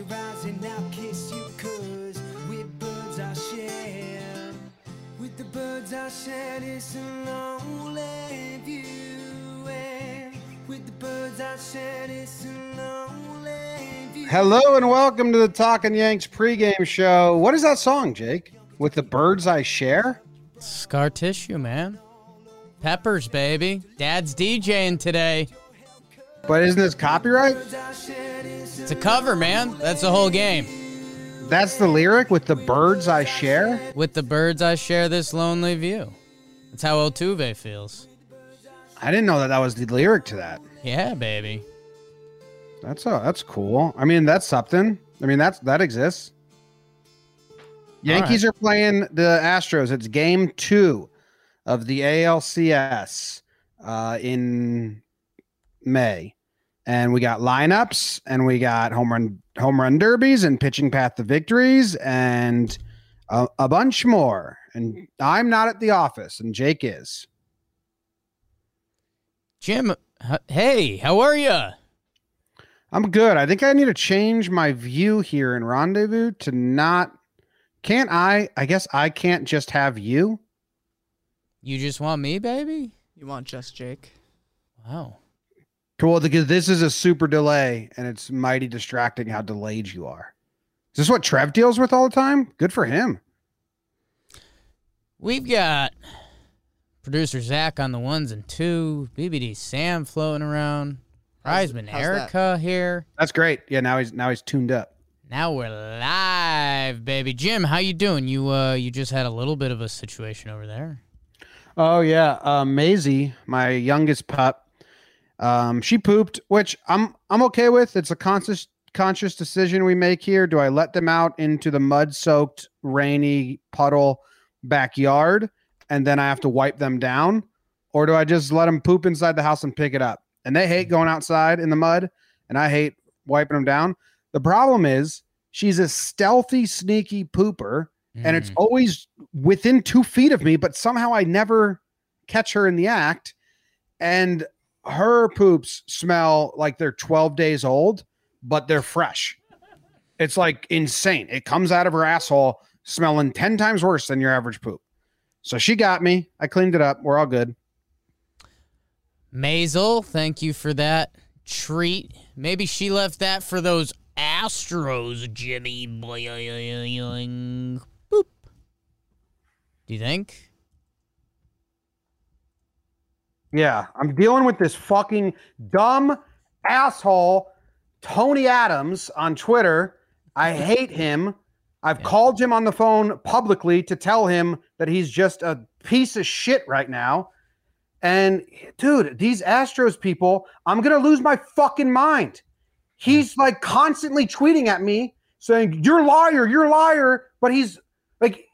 your eyes and I'll kiss you cause with birds I share. With the birds I share this lonely view. And with the birds I share this lonely view. Hello and welcome to the Talking Yanks pregame show. What is that song, Jake? With the birds I share? Scar tissue, man. Peppers, baby. Dad's DJing today. But isn't this copyright? It's a cover, man. That's the whole game. That's the lyric with the birds I share? With the birds, I share this lonely view. That's how Altuve feels. I didn't know that that was the lyric to that. Yeah, baby. That's uh, that's cool. I mean, that's something. I mean, that's that exists. Yankees are playing the Astros. It's game two of the ALCS uh, in May, and we got lineups, and we got home run home run derbies, and pitching path to victories, and a, a bunch more. And I'm not at the office, and Jake is. Jim, h- hey, how are you? I'm good. I think I need to change my view here in Rendezvous to not. Can't I? I guess I can't just have you. You just want me, baby? You want just Jake? Wow. Cool, because this is a super delay and it's mighty distracting how delayed you are. Is this what Trev deals with all the time? Good for him. We've got producer Zach on the ones and two, BBD Sam floating around, How's- Reisman how's Erica here. That's great. Yeah, now he's now he's tuned up. Now we're live, baby. Jim, how you doing? You uh you just had a little bit of a situation over there. Oh yeah, uh, Maisie, my youngest pup, um, she pooped, which I'm I'm okay with. It's a conscious conscious decision we make here. Do I let them out into the mud soaked, rainy puddle backyard, and then I have to wipe them down, or do I just let them poop inside the house and pick it up? And they hate going outside in the mud, and I hate wiping them down. The problem is she's a stealthy, sneaky pooper and it's Mm. always within two feet of me, but somehow I never catch her in the act. And her poops smell like they're 12 days old, but they're fresh. It's like insane. It comes out of her asshole smelling 10 times worse than your average poop. So she got me. I cleaned it up. We're all good. Maisel, thank you for that treat. Maybe she left that for those Astros, Jimmy. Boing. Boop. Do you think? Yeah, I'm dealing with this fucking dumb asshole, Tony Adams on Twitter. I hate him. I've called him on the phone publicly to tell him that he's just a piece of shit right now. And dude, these Astros people, I'm going to lose my fucking mind. He's like constantly tweeting at me saying, You're a liar, you're a liar. But he's like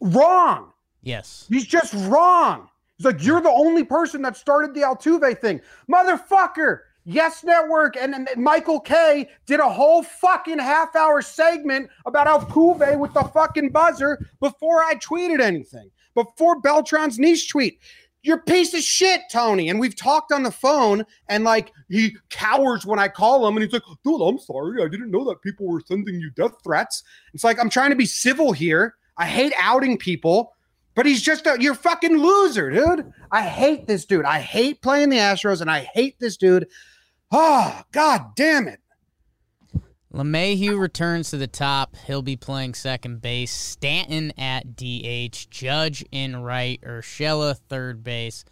wrong. Yes. He's just wrong. He's like, you're the only person that started the Altuve thing. Motherfucker. Yes Network and, and Michael Kay did a whole fucking half hour segment about Altuve with the fucking buzzer before I tweeted anything, before Beltran's niche tweet. You're piece of shit, Tony. And we've talked on the phone, and like he cowers when I call him, and he's like, dude, I'm sorry. I didn't know that people were sending you death threats. It's like, I'm trying to be civil here. I hate outing people. But he's just a you're fucking loser, dude. I hate this dude. I hate playing the Astros and I hate this dude. Oh, god damn it. LeMahieu returns to the top. He'll be playing second base. Stanton at DH. Judge in right. Urshela third base.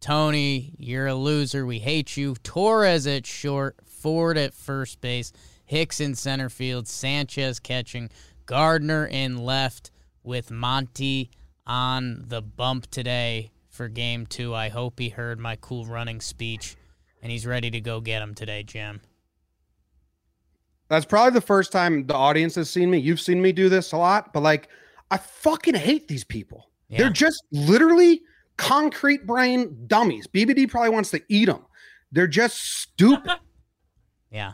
Tony, you're a loser. We hate you. Torres at short. Ford at first base. Hicks in center field. Sanchez catching. Gardner in left with Monty on the bump today for game two. I hope he heard my cool running speech and he's ready to go get him today, Jim. That's probably the first time the audience has seen me. You've seen me do this a lot, but like I fucking hate these people. Yeah. They're just literally concrete brain dummies. BBD probably wants to eat them. They're just stupid. Yeah.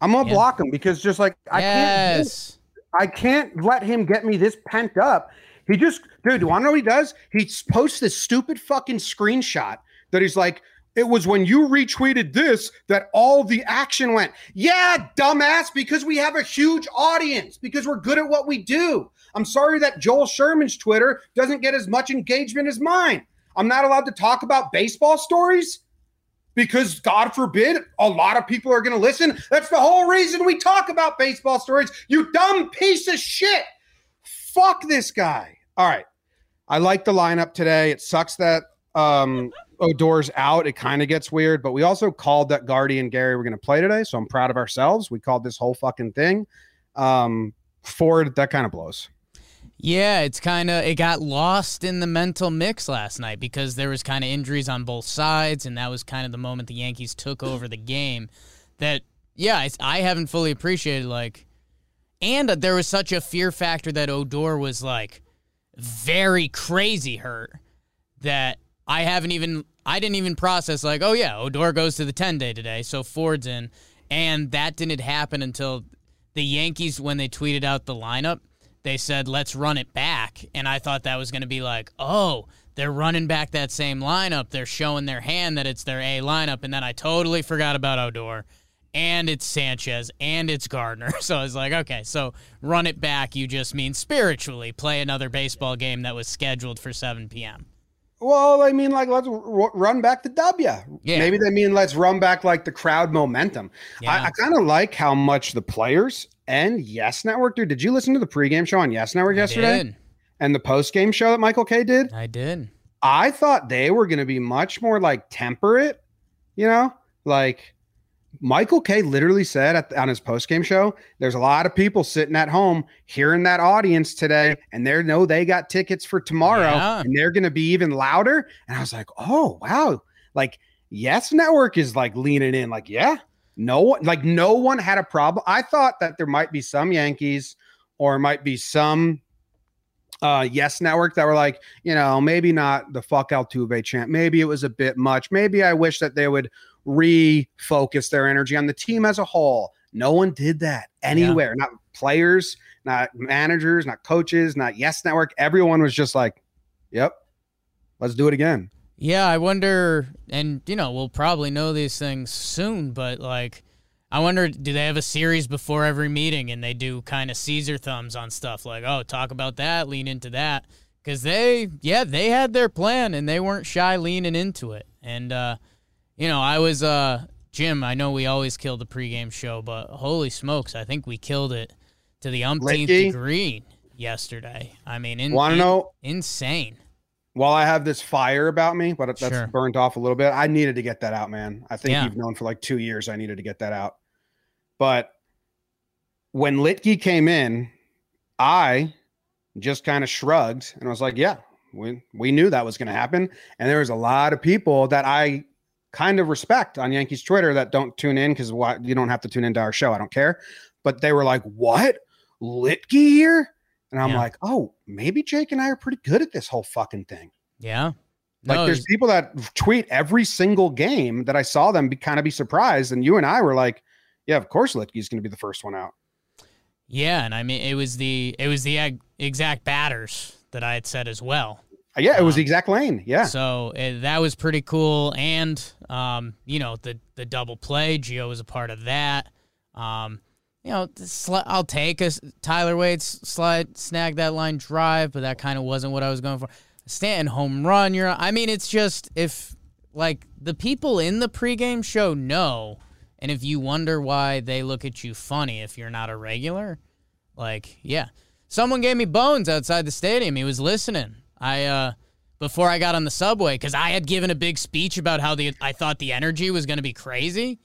I'm gonna Yeah. block him because just like I can't yes. I can't let him get me this pent up. He just, dude, do you want to know what he does? He posts this stupid fucking screenshot that he's like, It was when you retweeted this that all the action went. Yeah, dumbass, because we have a huge audience, because we're good at what we do. I'm sorry that Joel Sherman's Twitter doesn't get as much engagement as mine. I'm not allowed to talk about baseball stories because, God forbid, a lot of people are going to listen. That's the whole reason we talk about baseball stories. You dumb piece of shit. Fuck this guy. All right. I like the lineup today. It sucks that um, Odor's out. It kind of gets weird, but we also called that Gardy and Gary were going to play today. So I'm proud of ourselves. We called this whole fucking thing. Um, Ford, that kind of blows. Yeah, it's kind of it got lost in the mental mix last night because there was kind of injuries on both sides, and that was kind of the moment the Yankees took over the game. That yeah, I, I haven't fully appreciated like, and there was such a fear factor that Odor was like very crazy hurt that I haven't even I didn't even process like oh yeah Odor goes to the ten day today, so Ford's in, and that didn't happen until the Yankees when they tweeted out the lineup they said, let's run it back. And I thought that was going to be like, oh, they're running back that same lineup. They're showing their hand that it's their A lineup. And then I totally forgot about Odor. And it's Sanchez and it's Gardner. So I was like, okay, so run it back. You just mean spiritually play another baseball game that was scheduled for 7 p.m. Well, I mean, like let's r- run back the W. Yeah. Maybe they mean let's run back like the crowd momentum. Yeah. I, I kind of like how much the players and Yes Network, dude. Did you listen to the pregame show on Yes Network yesterday did. and the postgame show that Michael Kay did? I did. I thought they were going to be much more like temperate, you know, like Michael Kay literally said at, on his postgame show, there's a lot of people sitting at home hearing that audience today, and they know they got tickets for tomorrow, Yeah. and they're going to be even louder. And I was like, oh wow, like Yes Network is like leaning in, like yeah, no one, like no one had a problem. I thought that there might be some Yankees or might be some uh yes network that were like you know maybe not the fuck Altuve chant maybe it was a bit much. Maybe i wish that they would refocus their energy on the team as a whole. No one did that anywhere. Not players not managers not coaches not yes network. Everyone was just like yep let's do it again Yeah, I wonder, and you know, we'll probably know these things soon, but like, I wonder, do they have a series before every meeting and they do kind of Caesar thumbs on stuff like, oh, talk about that, lean into that? Because they, yeah, they had their plan and they weren't shy leaning into it. And, uh, you know, I was, uh, Jim, I know we always kill the pregame show, but holy smokes, I think we killed it to the umpteenth Licky. degree yesterday. I mean, in, want to know insane. While i have this fire about me but that's Sure. burnt off a little bit i needed to get that out man. I think Yeah. you've known for like two years i needed to get that out. But when litke came in i just kind of shrugged and I was like yeah we, we knew that was going to happen. And there was a lot of people that i kind of respect on yankees twitter that don't tune in because why you don't have to tune into our show i don't care. But they were like what? Litke here and i'm Yeah. like oh maybe jake and i are pretty good at this whole fucking thing Yeah. like No, there's people that tweet every single game that I saw them be kind of be surprised, and you and I were like, "Yeah, of course, Litke's going to be the first one out." Yeah, and I mean it was the it was the exact batters that I had said as well. Uh, Yeah, it was Um, the exact lane. Yeah, So uh, that was pretty cool, and um, you know the the double play, Gio was a part of that. Um, you know, sli- I'll take a Tyler Wade's slide snag that line drive, but that kind of wasn't what I was going for. Stanton home run. You're. I mean, it's just if like the people in the pregame show know, and if you wonder why they look at you funny if you're not a regular, like yeah, someone gave me bones outside the stadium. He was listening. I uh before I got on the subway because I had given a big speech about how the I thought the energy was going to be crazy.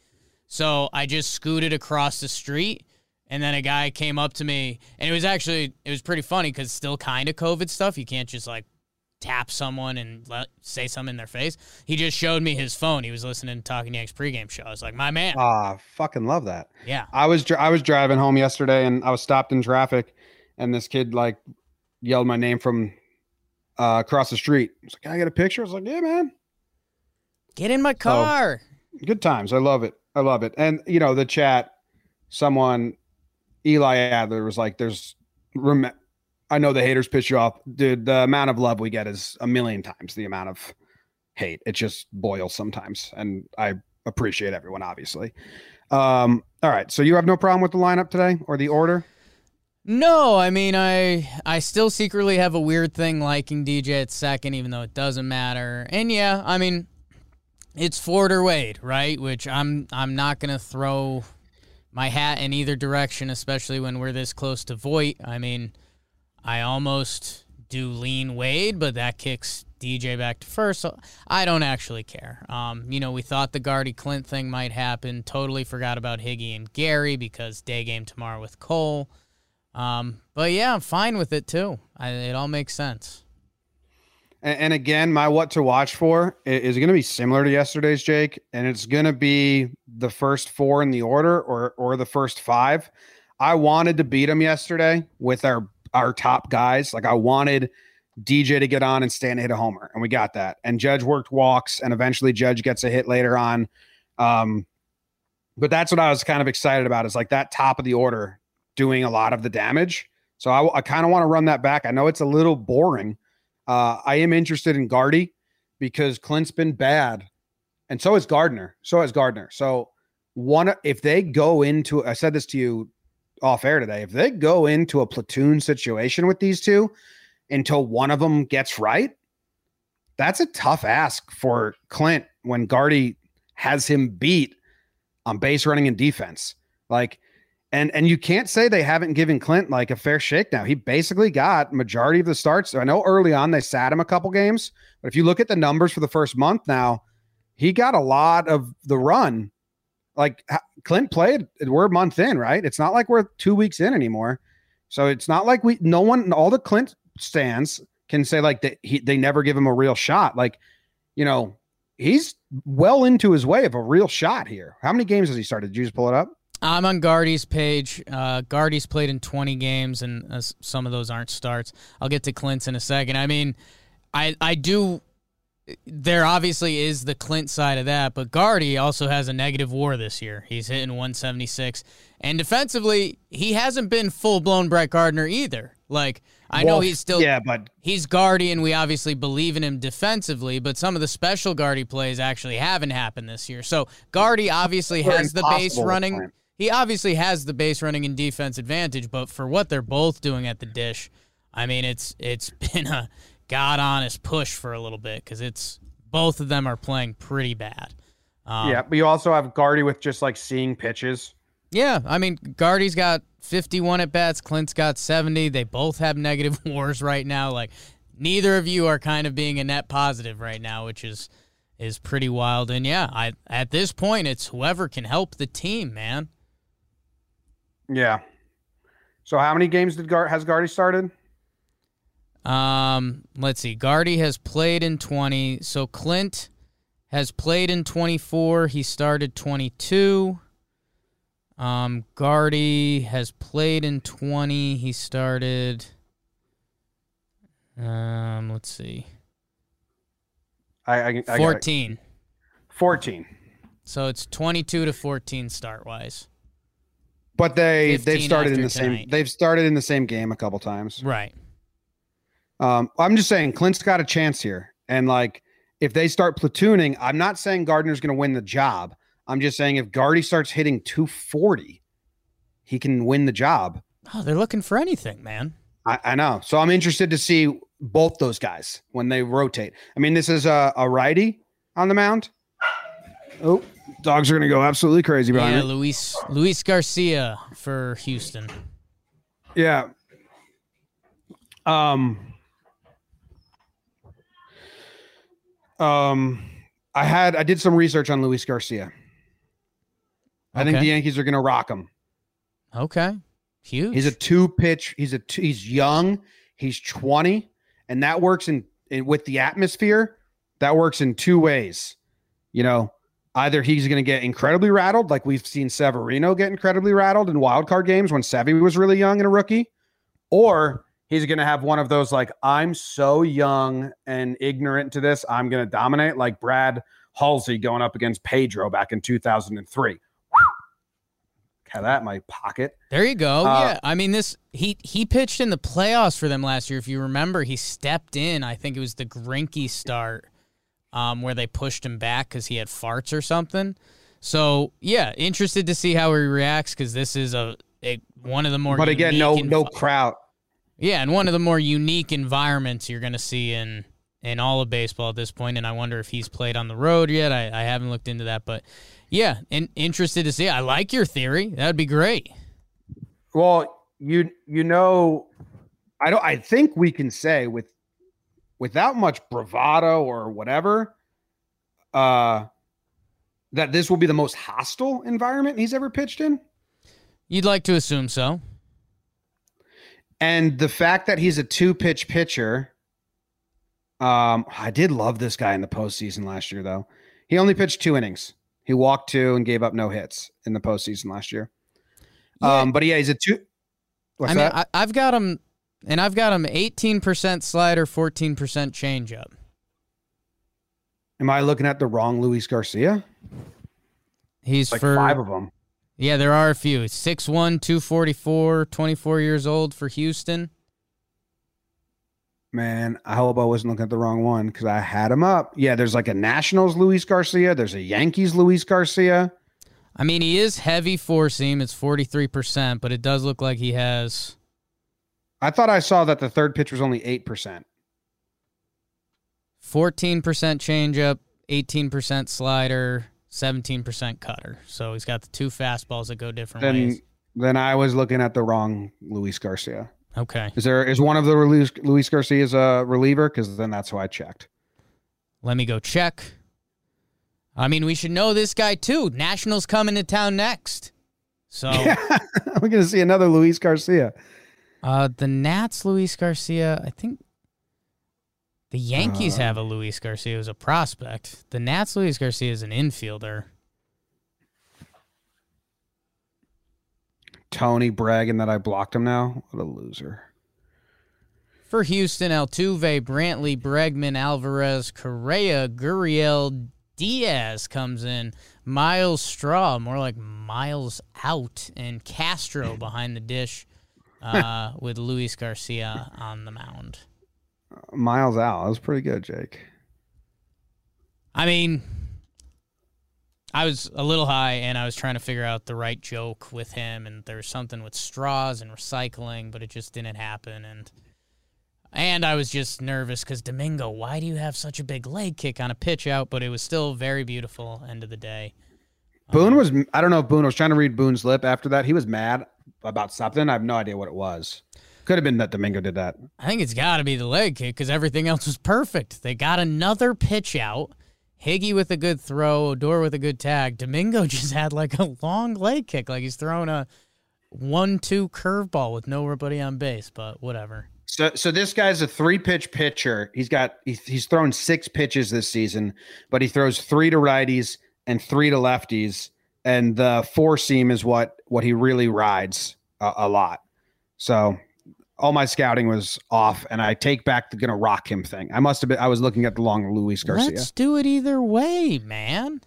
So I just scooted across the street, and then a guy came up to me, and it was actually it was pretty funny because still kind of COVID stuff. You can't just like tap someone and let, say something in their face. He just showed me his phone. He was listening to Talking Yanks pregame show. I was like, my man, ah, fucking love that. yeah, I was I was driving home yesterday, and I was stopped in traffic, and this kid like yelled my name from uh, across the street. He's like, "Can I get a picture?" I was like, "Yeah, man." get in my car. good times. I love it. I love it. And you know, the chat, someone, Eli Adler was like, "There's, rem- I know the haters piss you off, dude. The amount of love we get is a million times the amount of hate. It just boils sometimes, and I appreciate everyone obviously. Um, all right, so you have no problem with the lineup today or the order? No, I mean I I still secretly have a weird thing liking DJ at second, even though it doesn't matter. And yeah, I mean it's Ford or Wade, right? Which I'm I'm not gonna throw my hat in either direction, especially when we're this close to Voit. I mean, I almost do lean Wade, but that kicks DJ back to first, so I don't actually care. Um, you know, we thought the Gardy Clint thing might happen. Totally forgot about Higgy and Gary because day game tomorrow with Cole. Um, but yeah, I'm fine with it too. I, it all makes sense. And, and again, my what to watch for is going to be similar to yesterday's, Jake, and it's going to be the first four in the order or or the first five. I wanted to beat him yesterday with our our top guys. Like I wanted DJ to get on and stand and hit a homer, and we got that. And Judge worked walks, and eventually Judge gets a hit later on. Um, but that's what I was kind of excited about is like that top of the order doing a lot of the damage. So I, I kind of want to run that back. I know it's a little boring. Uh, I am interested in Gardy because Clint's been bad, and so is Gardner. So is Gardner. So one, if they go into, I said this to you off air today. If they go into a platoon situation with these two until one of them gets right, that's a tough ask for Clint when Gardy has him beat on base running and defense. Like, and and you can't say they haven't given Clint like a fair shake now. He basically got majority of the starts. I know early on they sat him a couple games, but if you look at the numbers for the first month now, he got a lot of the run. Like Clint played, we're a month in, right? It's not like we're two weeks in anymore. So it's not like we no one all the Clint stands can say like that he they never give him a real shot. Like, you know, he's well into his way of a real shot here. How many games has he started? Did you just pull it up? I'm on Gardy's page. Uh, Gardy's played in 20 games, and uh, some of those aren't starts. I'll get to Clint's in a second. I mean, I I do. There obviously is the Clint side of that, but Gardy also has a negative WAR this year. He's hitting 176, and defensively, he hasn't been full blown Brett Gardner either. Like I know he's still yeah, but he's Gardy, and we obviously believe in him defensively, but some of the special Gardy plays actually haven't happened this year. So Gardy obviously has the base running. plan. He obviously has the base running and defense advantage, but for what they're both doing at the dish, I mean, it's it's been a god honest push for a little bit because it's both of them are playing pretty bad. Um, yeah, but you also have Gardy with just like seeing pitches. Yeah, I mean, Gardy's got 51 at bats. Clint's got 70. They both have negative wars right now. Like, neither of you are kind of being a net positive right now, which is is pretty wild. And yeah, I at this point, it's whoever can help the team, man. Yeah. So how many games did Gar- has Gardy started? Um, let's see. Gardy has played in 20. So Clint has played in 24. He started 22. Um, Gardy has played in 20. He started. Um, let's see. I, I, I 14. 14. So it's 22 to 14 start wise. But they they've started in the same they've started in the same game a couple times. Right. Um, I'm just saying Clint's got a chance here. And like if they start platooning, I'm not saying Gardner's going to win the job. I'm just saying if Gardy starts hitting 240, he can win the job. Oh, they're looking for anything, man. I, I know. So I'm interested to see both those guys when they rotate. I mean, this is a, a righty on the mound. Oh, dogs are going to go absolutely crazy behind it. Yeah, me. Luis Luis Garcia for Houston. Yeah. Um. Um. I had I did some research on Luis Garcia. I think the Yankees are going to rock him. Okay. Huge. He's a two pitch. He's a two, he's young. He's twenty, and that works in, in with the atmosphere. That works in two ways. You know, either he's going to get incredibly rattled, like we've seen Severino get incredibly rattled in wild card games when Sevy was really young and a rookie, or he's going to have one of those like I'm so young and ignorant to this, I'm going to dominate, like Brad Halsey going up against Pedro back in 2003. Have that in my pocket. There you go. Uh, yeah, I mean this. He he pitched in the playoffs for them last year. If you remember, he stepped in. I think it was the Greinke start. Um, where they pushed him back because he had farts or something. So yeah, interested to see how he reacts because this is a, a one of the more. But again, no unique no crowd. Yeah, and one of the more unique environments you're going to see in in all of baseball at this point. And I wonder if he's played on the road yet. I, I haven't looked into that, but yeah, in, interested to see. I like your theory. That would be great. Well, you you know, I don't. I think we can say with without much bravado or whatever, uh, that this will be the most hostile environment he's ever pitched in. You'd like to assume so. And the fact that he's a two pitch pitcher, um, I did love this guy in the postseason last year, though. He only pitched two innings. He walked two and gave up no hits in the postseason last year. Yeah. Um, but yeah, he's a two. What's I mean, that? I, I've got him, and I've got him 18% slider, 14% changeup. Am I looking at the wrong Luis Garcia? He's Like for five of them. yeah, there are a few. 6'1", 244, 24 years old for Houston. Man, I hope I wasn't looking at the wrong one because I had him up. Yeah, there's like a Nationals Luis Garcia. There's a Yankees Luis Garcia. I mean, he is heavy four seam. It's 43%, but it does look like he has I thought I saw that the third pitch was only eight percent. 14% changeup, 18% slider, 17% cutter. So he's got the two fastballs that go different Then, ways. then I was looking at the wrong Luis Garcia. Okay. Is there is one of the Luis, Luis Garcia's a reliever? Because then that's who I checked. Let me go check. I mean, we should know this guy too. Nationals coming to town next. So We're gonna see another Luis Garcia. Uh, the Nats, Luis Garcia, I think the Yankees Uh. have a Luis Garcia who's a prospect. The Nats, Luis Garcia is an infielder. Tony bragging that I blocked him now. What a loser. For Houston, Altuve, Brantley, Bregman, Alvarez, Correa, Gurriel, Diaz comes in. Myles Straw, more like Miles out, and Castro behind the dish uh, with Luis Garcia on the mound. Miles out. That was pretty good, Jake. I mean, I was a little high and I was trying to figure out the right joke with him, and there was something with straws and recycling, but it just didn't happen. And and I was just nervous because Domingo, why do you have such a big leg kick on a pitch out? But it was still very beautiful. End of the day. Boone was. I don't know if Boone I was trying to read Boone's lip after that. He was mad about something. I have no idea what it was. Could have been that Domingo did that. I think it's got to be the leg kick because everything else was perfect. They got another pitch out. Higgy with a good throw, Odor with a good tag. Domingo just had like a long leg kick, like he's throwing a one-two curveball with nobody on base. But whatever. So, so this guy's a three pitch pitcher. He's got he's, he's thrown six pitches this season, but he throws three to righties and three to lefties, and the four seam is what what he really rides a, a lot. So, all my scouting was off, and I take back the gonna rock him thing. I must have been. I was looking at the long Luis Garcia. Let's do it either way, man.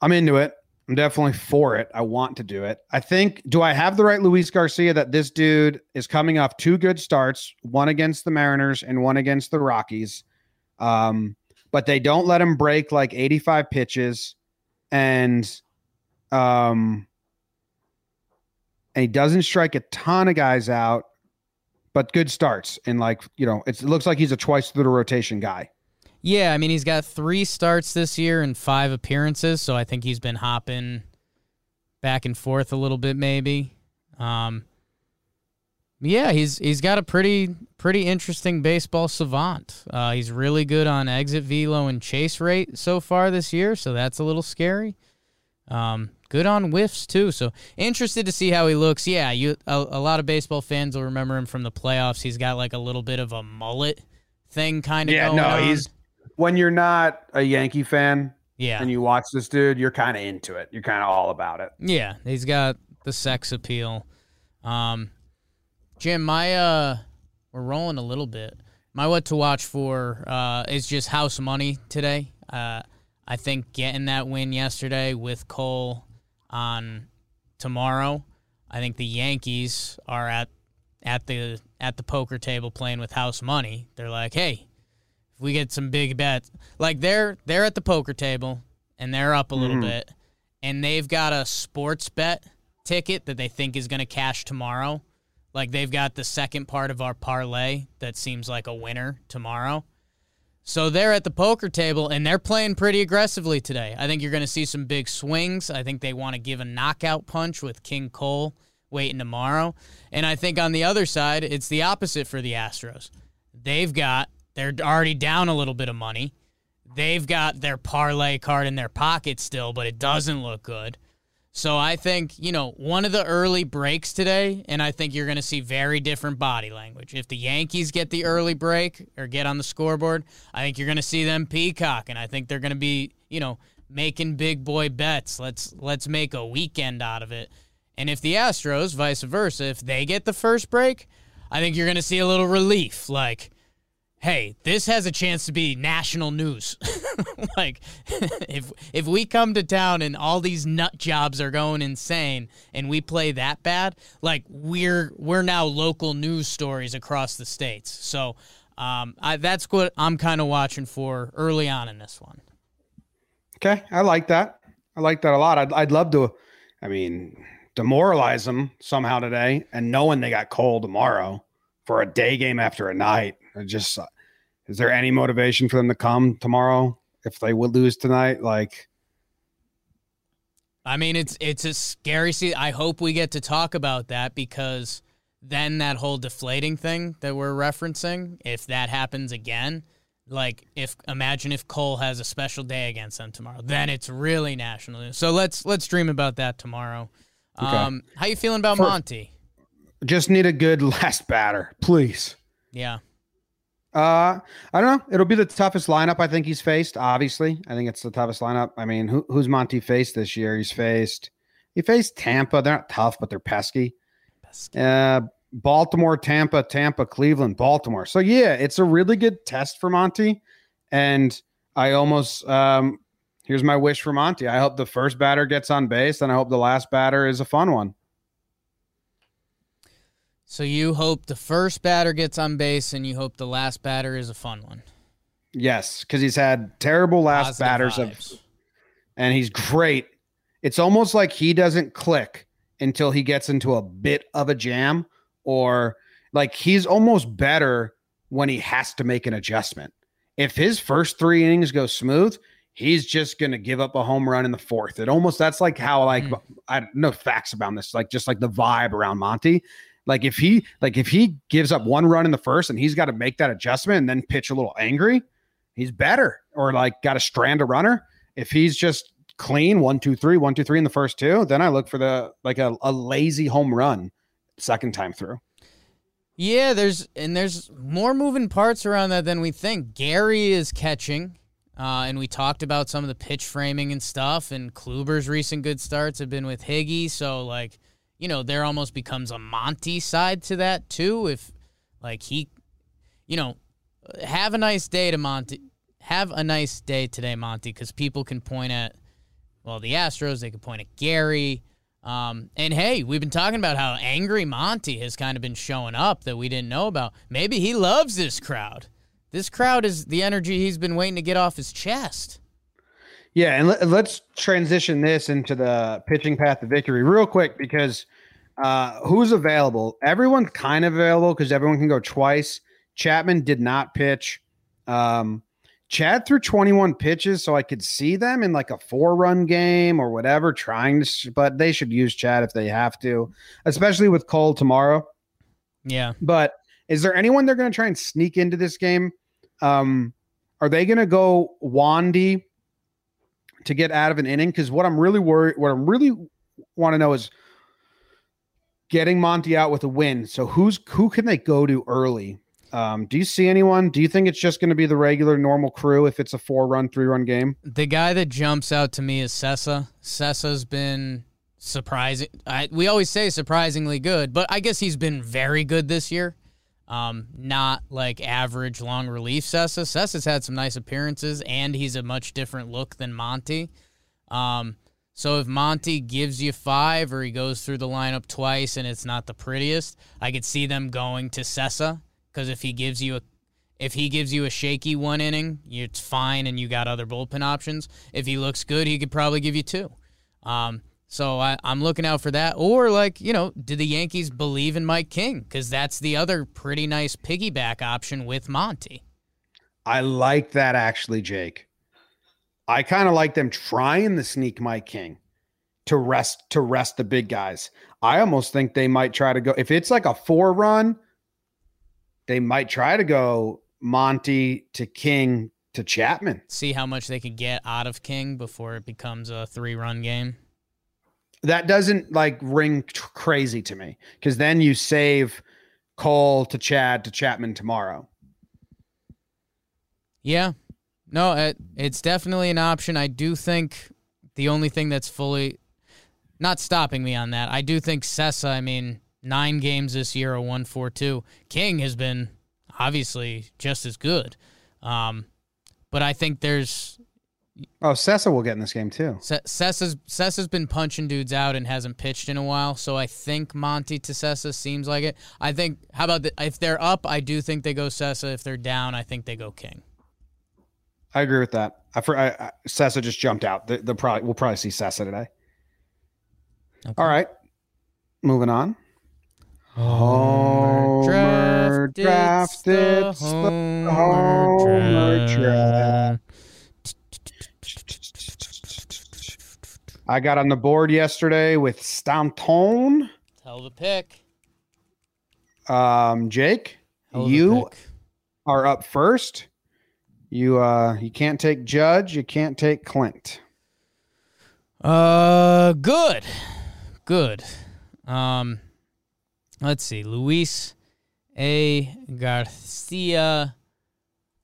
I'm into it. I'm definitely for it. I want to do it. I think, do I have the right Luis Garcia that this dude is coming off two good starts, one against the Mariners and one against the Rockies? Um, but they don't let him break like 85 pitches and um and he doesn't strike a ton of guys out, but good starts. And like, you know, it looks like he's a twice through the rotation guy. Yeah, I mean he's got three starts this year and five appearances, so I think he's been hopping back and forth a little bit, maybe. Um, yeah, he's he's got a pretty pretty interesting baseball savant. Uh, he's really good on exit velo and chase rate so far this year, so that's a little scary. Um, good on whiffs too, so interested to see how he looks. Yeah, you a, a lot of baseball fans will remember him from the playoffs. He's got like a little bit of a mullet thing kind of Yeah, going no, on. he's when you're not a Yankee fan, yeah and you watch this dude, you're kind of into it. You're kind of all about it. Yeah, he's got the sex appeal. Um, Jim, my uh, we're rolling a little bit. My what to watch for uh, is just house money today. Uh, I think getting that win yesterday with Cole on tomorrow. I think the Yankees are at at the at the poker table playing with house money. They're like, hey, if we get some big bets, like they're they're at the poker table and they're up a little Mhm. bit, and they've got a sports bet ticket that they think is going to cash tomorrow. Like they've got the second part of our parlay that seems like a winner tomorrow. So they're at the poker table and they're playing pretty aggressively today. I think you're going to see some big swings. I think they want to give a knockout punch with King Cole waiting tomorrow. And I think on the other side, it's the opposite for the Astros. They've got, they're already down a little bit of money. They've got their parlay card in their pocket still, but it doesn't look good. So I think, you know, one of the early breaks today, and I think you're going to see very different body language. If the Yankees get the early break or get on the scoreboard, I think you're going to see them peacock, and I think they're going to be, you know, making big boy bets. Let's let's make a weekend out of it. And if the Astros, vice versa, if they get the first break, I think you're going to see a little relief. Like, hey, this has a chance to be national news. like, if if we come to town and all these nut jobs are going insane and we play that bad, like we're we're now local news stories across the states. So. Um, I, that's what I'm kind of watching for early on in this one. Okay, I like that. I like that a lot. I'd, I'd love to, I mean, demoralize them somehow today, and knowing they got Cole tomorrow for a day game after a night. I just, uh, is there any motivation for them to come tomorrow if they would lose tonight? Like, I mean, it's it's a scary see. I hope we get to talk about that because then that whole deflating thing that we're referencing, if that happens again, like if imagine if Cole has a special day against them tomorrow, then it's really national news. So let's let's dream about that tomorrow. Okay. Um, how you feeling about For- Monty? just need a good last batter, please. Yeah, Uh, I don't know. It'll be the toughest lineup I think he's faced. Obviously, I think it's the toughest lineup. I mean, who, who's Monty faced this year? He's faced. He faced Tampa. They're not tough, but they're pesky. Uh, Baltimore, Tampa, Tampa, Cleveland, Baltimore. So yeah, it's a really good test for Monty. And I almost um, here's my wish for Monty. I hope the first batter gets on base, and I hope the last batter is a fun one. So you hope the first batter gets on base, and you hope the last batter is a fun one. Yes, because he's had terrible last Positive batters vibes. of and he's great. It's almost like he doesn't click until he gets into a bit of a jam, or like he's almost better when he has to make an adjustment. If his first three innings go smooth, he's just going to give up a home run in the fourth. It almost that's like how like Mm. I no facts about this, like just like the vibe around Monty. Like if he like if he gives up one run in the first and he's got to make that adjustment and then pitch a little angry, he's better. Or like got to strand a runner. If he's just clean one two three one two three in the first two, then I look for the like a, a lazy home run second time through. Yeah, there's and there's more moving parts around that than we think. Gary is catching, uh, and we talked about some of the pitch framing and stuff. And Kluber's recent good starts have been with Higgy, so like, you know, there almost becomes a Monty side to that too. If like he, you know, have a nice day to Monty. Have a nice day today, Monty, because people can point at, well, the Astros. They can point at Gary. Um, and hey, we've been talking about how angry Monty has kind of been showing up that we didn't know about. Maybe he loves this crowd. This crowd is the energy he's been waiting to get off his chest. Yeah, and let, let's transition this into the pitching path to victory real quick because uh, who's available? Everyone's kind of available because everyone can go twice. Chapman did not pitch. Um, Chad threw 21 pitches, so I could see them in like a four run game or whatever, trying to, s- but they should use Chad if they have to, especially with Cole tomorrow. Yeah. But is there anyone they're going to try and sneak into this game? Um, are they going to go Wandy to get out of an inning? Because what I'm really worried, what I'm really want to know is getting Monty out with a win. So who's who can they go to early? Um, do you see anyone? Do you think it's just going to be the regular normal crew if it's a four run, three run game? The guy that jumps out to me is Cessa. Cessa's been surprising. I, we always say surprisingly good, but I guess he's been very good this year. Um, not like average long relief Cessa. Cessa's had some nice appearances, and he's a much different look than Monty. Um, so if Monty gives you five or he goes through the lineup twice and it's not the prettiest, I could see them going to Cessa because if he gives you a If he gives you a shaky one inning, it's fine, and you got other bullpen options. If he looks good, he could probably give you two. Um, so I, I'm looking out for that. Or like, you know, do the Yankees believe in Mike King? Because that's the other pretty nice piggyback option with Monty. I like that actually, Jake. I kind of like them trying to sneak Mike King to rest to rest the big guys. I almost think they might try to go if it's like a four run, they might try to go Monty to King to Chapman. See how much they could get out of King before it becomes a three run game. That doesn't like ring tr- crazy to me because then you save Cole to Chad to Chapman tomorrow. Yeah. No, it, it's definitely an option. I do think the only thing that's fully not stopping me on that, I do think Cessa, I mean, nine games this year, a 1 4 2. King has been obviously just as good. Um, but I think there's Oh, Cessa will get in this game too. Se- Cessa's Cessa's been punching dudes out and hasn't pitched in a while, so I think Monty to Cessa seems like it. I think how about the, if they're up, I do think they go Cessa. If they're down, I think they go King. I agree with that. I, for, I, I Cessa just jumped out. The, the probably we'll probably see Cessa today. Okay. All right, moving on. Homer Homer drafted the Homer, Homer draft. draft. I got on the board yesterday with Stanton. Hell the pick. Um, Jake, you pick. are up first. You uh, you can't take Judge. You can't take Clint. Uh, good, good. Um, let's see, Luis A. Garcia.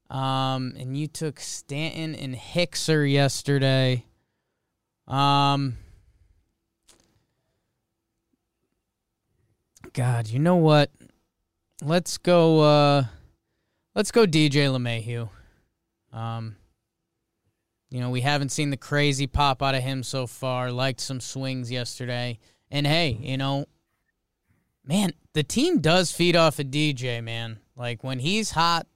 Um, and you took Stanton and Hickser yesterday. Um, God, you know what? Let's go. Uh, let's go, DJ LeMahieu. Um, you know, we haven't seen the crazy pop out of him so far. Liked some swings yesterday. And hey, you know, man, the team does feed off of DJ, man. Like when he's hot,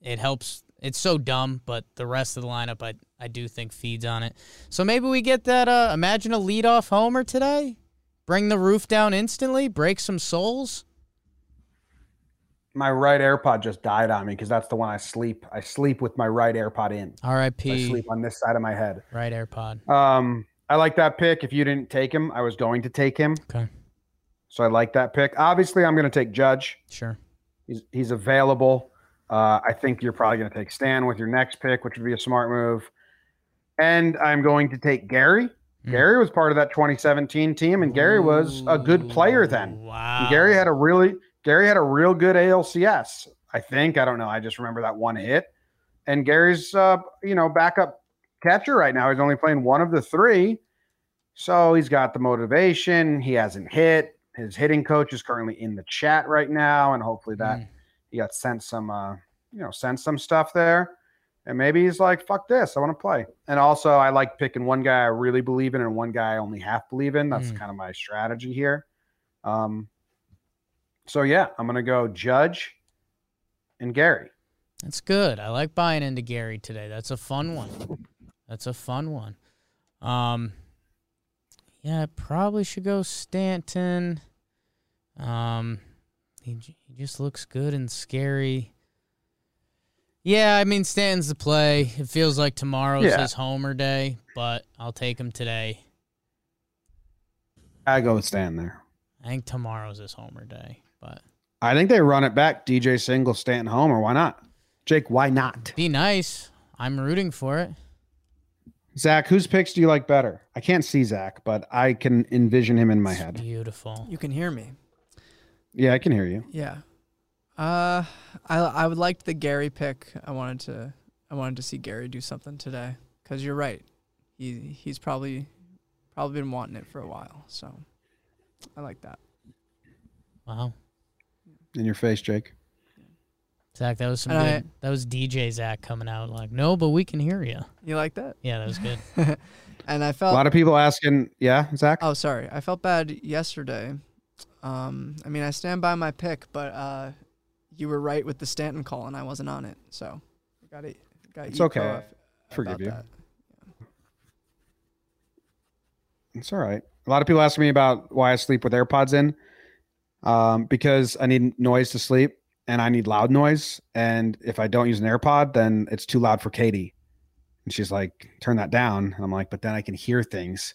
it helps. It's so dumb, but the rest of the lineup, I, I do think feeds on it. So maybe we get that. Uh, imagine a leadoff homer today. Bring the roof down instantly. Break some souls. My right AirPod just died on me because that's the one I sleep. I sleep with my right AirPod in. R.I.P. I sleep on this side of my head. Right AirPod. Um, I like that pick. If you didn't take him, I was going to take him. Okay, So I like that pick. Obviously, I'm going to take Judge. sure. He's he's available. Uh, I think you're probably going to take Stan with your next pick, which would be a smart move. And I'm going to take Gary. Mm. Gary was part of that 2017 team, and Gary was a good player then. Wow. And Gary had a really Gary had a real good ALCS. I think I don't know. I just remember that one hit. And Gary's uh, you know backup catcher right now. He's only playing one of the three, so he's got the motivation. He hasn't hit. His hitting coach is currently in the chat right now, and hopefully that Mm. He got sent some uh, you know sent some stuff there. And maybe he's like, "Fuck this, I want to play." And also, I like picking one guy I really believe in and one guy I only half believe in. That's Mm. kind of my strategy here. Um, so yeah, I'm gonna go Judge and Gary. That's good. I like buying into Gary today. That's a fun one. That's a fun one. Um, yeah, I probably should go Stanton. Um, he he just looks good and scary. Yeah, I mean Stanton's the play. It feels like tomorrow's Yeah. his homer day, but I'll take him today. I go with Stan there. I think tomorrow's his homer day, but I think they run it back. DJ Single, Stanton Homer. Why not? Jake, why not? be nice. I'm rooting for it. Zach, whose picks do you like better? I can't see Zach, but I can envision him in my It's head. beautiful. You can hear me. Yeah, I can hear you. Yeah. Uh, I I would like the Gary pick. I wanted to I wanted to see Gary do something today because you're right. He he's probably probably been wanting it for a while. So I like that. Wow. In your face, Jake. Zach, that was some And good. that was DJ Zach coming out like, no, but we can hear you. You like that? Yeah, that was good. and I felt a lot of people asking, yeah, Zach? Oh, sorry. I felt bad yesterday. Um, I mean, I stand by my pick, but uh, you were right with the Stanton call, and I wasn't on it. So, got it. Got It's okay. Forgive you. It's all right. A lot of people ask me about why I sleep with AirPods in, um, because I need noise to sleep and I need loud noise. And if I don't use an AirPod, then it's too loud for Katie. And she's like, "Turn that down." And I'm like, "But then I can hear things.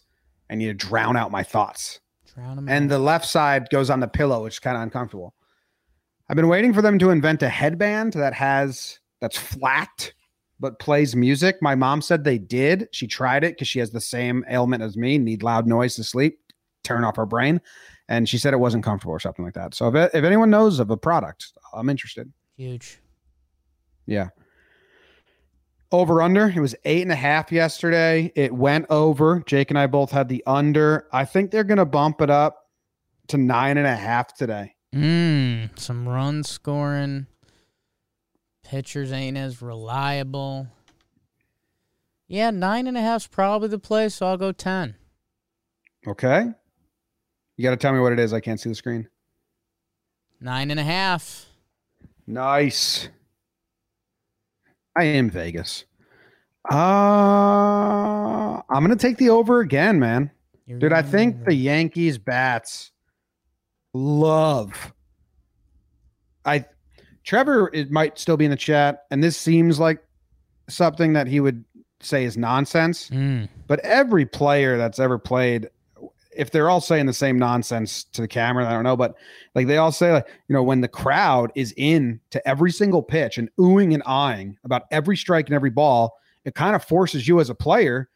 I need to drown out my thoughts." Drown 'em And the left side goes on the pillow, which is kind of uncomfortable. I've been waiting for them to invent a headband that has that's flat but plays music. My mom said they did. She tried it because she has the same ailment as me, need loud noise to sleep, turn off her brain. And she said it wasn't comfortable or something like that. So if, if anyone knows of a product, I'm interested. Huge. Yeah. Over under. It was eight and a half yesterday. It went over. Jake and I both had the under. I think they're going to bump it up to nine and a half today. Mm, some run scoring. Pitchers ain't as reliable. Yeah, nine and a half's probably the play, so I'll go ten. Okay. You got to tell me what it is. I can't see the screen. Nine and a half. Nice. I am Vegas. Uh, I'm going to take the over again, man. You're Dude, I think the Yankees bats love. I Trevor it might still be in the chat, and this seems like something that he would say is nonsense. Mm, But every player that's ever played, if they're all saying the same nonsense to the camera, I don't know, but like they all say, like, you know, when the crowd is in to every single pitch and oohing and eyeing about every strike and every ball, it kind of forces you as a player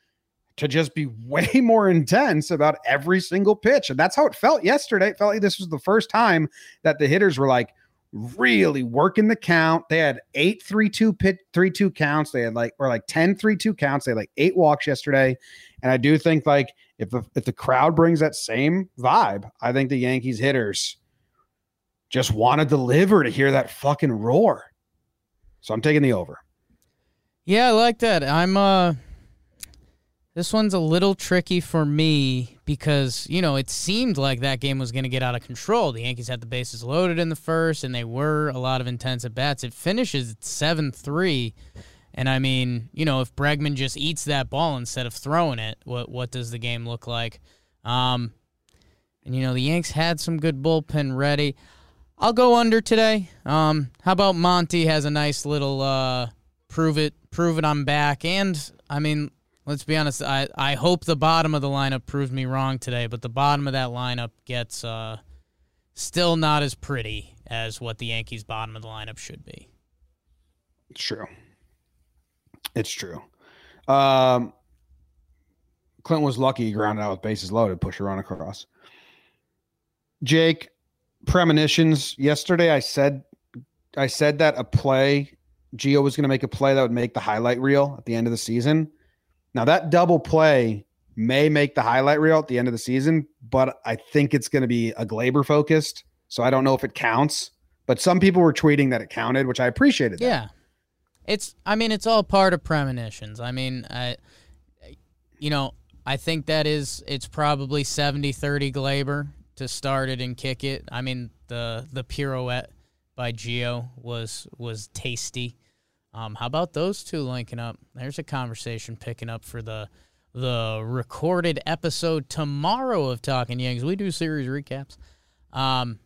to just be way more intense about every single pitch. And that's how it felt yesterday. It felt like this was the first time that the hitters were like really working the count. They had eight three two pit three two counts. They had like or like 10 3 2 counts. They had like eight walks yesterday. And I do think like if the if the crowd brings that same vibe, I think the Yankees hitters just want to deliver to hear that fucking roar. So I'm taking the over. Yeah, I like that. I'm uh this one's a little tricky for me because, you know, it seemed like that game was going to get out of control. The Yankees had the bases loaded in the first and they were a lot of intense at bats. It finishes 7-3 and I mean, you know, if Bregman just eats that ball instead of throwing it, what what does the game look like? Um and you know, the Yanks had some good bullpen ready. I'll go under today. Um how about Monty has a nice little uh prove it prove it I'm back and I mean let's be honest I, I hope the bottom of the lineup proves me wrong today but the bottom of that lineup gets uh still not as pretty as what the Yankees bottom of the lineup should be true. It's true. Um, Clint was lucky he grounded out with bases loaded, push a run across. Jake, premonitions. Yesterday, I said, I said that a play, Gio was going to make a play that would make the highlight reel at the end of the season. Now that double play may make the highlight reel at the end of the season, but I think it's going to be a Gleyber focused, so I don't know if it counts. But some people were tweeting that it counted, which I appreciated. that. Yeah. It's I mean it's all part of premonitions. I mean I you know, I think that is it's probably 70-30 Gleyber to start it and kick it. I mean the the pirouette by Gio was was tasty. Um, how about those two linking up? There's a conversation picking up for the the recorded episode tomorrow of Talking Yanks. We do series recaps. Um,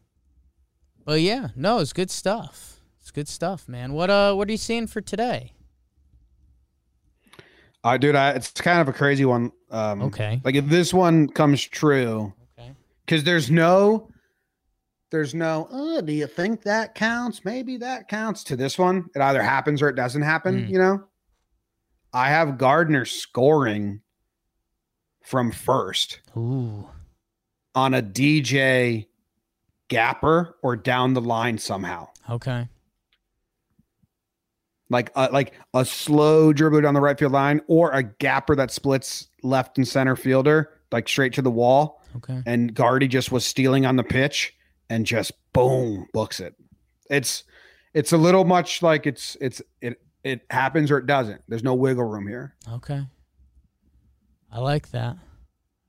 but yeah, no, it's good stuff. It's good stuff, man. What uh, what are you seeing for today? Uh, dude, I, it's kind of a crazy one. Um, Okay. Like if this one comes true, Okay. because there's no, there's no. Oh, do you think that counts? Maybe that counts. To this one, it either happens or it doesn't happen. Mm. You know, I have Gardner scoring from first Ooh. on a DJ gapper or down the line somehow. Okay. Like a, like a slow dribbler down the right field line or a gapper that splits left and center fielder like straight to the wall Okay. and Gardy just was stealing on the pitch and just boom books it. It's it's a little much like it's it's it it happens or it doesn't. There's no wiggle room here. Okay. I like that.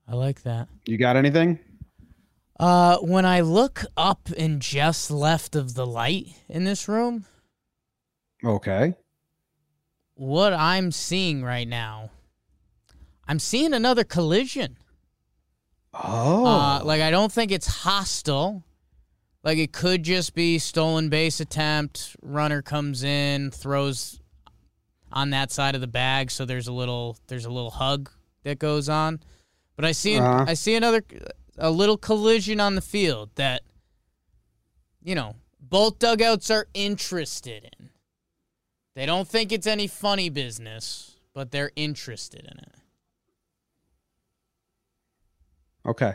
I like that. You got anything? Uh, when I look up and just left of the light in this room, Okay. what I'm seeing right now, I'm seeing another collision. Oh. Uh, like I don't think it's hostile. Like it could just be stolen base attempt. Runner comes in, throws on that side of the bag, so there's a little there's a little hug that goes on. But I see Uh-huh. I see another a little collision on the field that you know both dugouts are interested in. They don't think it's any funny business, but they're interested in it. okay.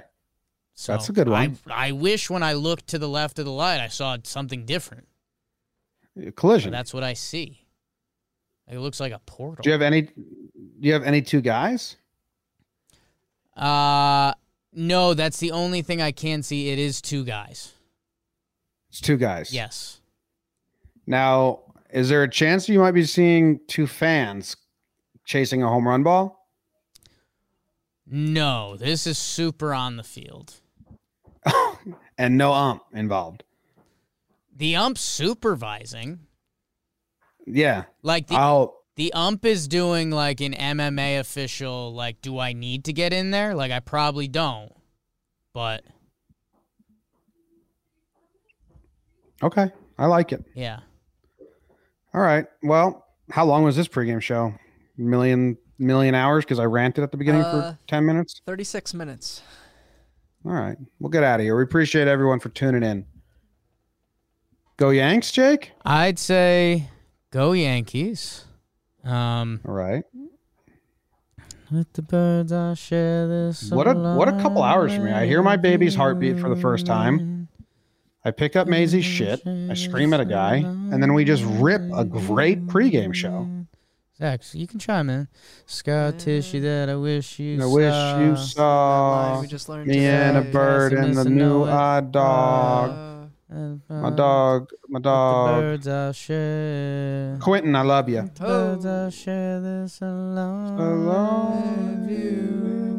So That's a good one. I, I wish when I looked to the left of the light, I saw something different. But Collision. that's what I see. It looks like a portal. Do you have any? Do you have any two guys? uh, no, that's the only thing I can see. It is two guys. It's two guys. Yes. Now, is there a chance you might be seeing two fans chasing a home run ball? No, this is super on the field. and no ump involved. The ump supervising, Yeah. like the Oh, the ump is doing like an MMA official. Like, do I need to get in there? Like, I probably don't, but okay. I like it. yeah. All right. Well, how long was this pregame show? Million million hours because I ranted at the beginning Uh, for ten minutes. 36 minutes. All right. We'll get out of here. We appreciate everyone for tuning in. Go Yanks, Jake. I'd say go Yankees. Um, All right. with the birds, I share this. What a- what a couple hours for me. I hear my baby's heartbeat for the first time. I pick up Maisie's shit. I scream at a guy, and then we just rip a great pregame show. Zach, you can chime in. Scar tissue that I wish you I wish you saw. saw we just learned me and a bird and the new odd dog. Uh, My dog, my With the dog. birds I'll share. Quentin, I love you. Birds I'll share this alone. Alone with you.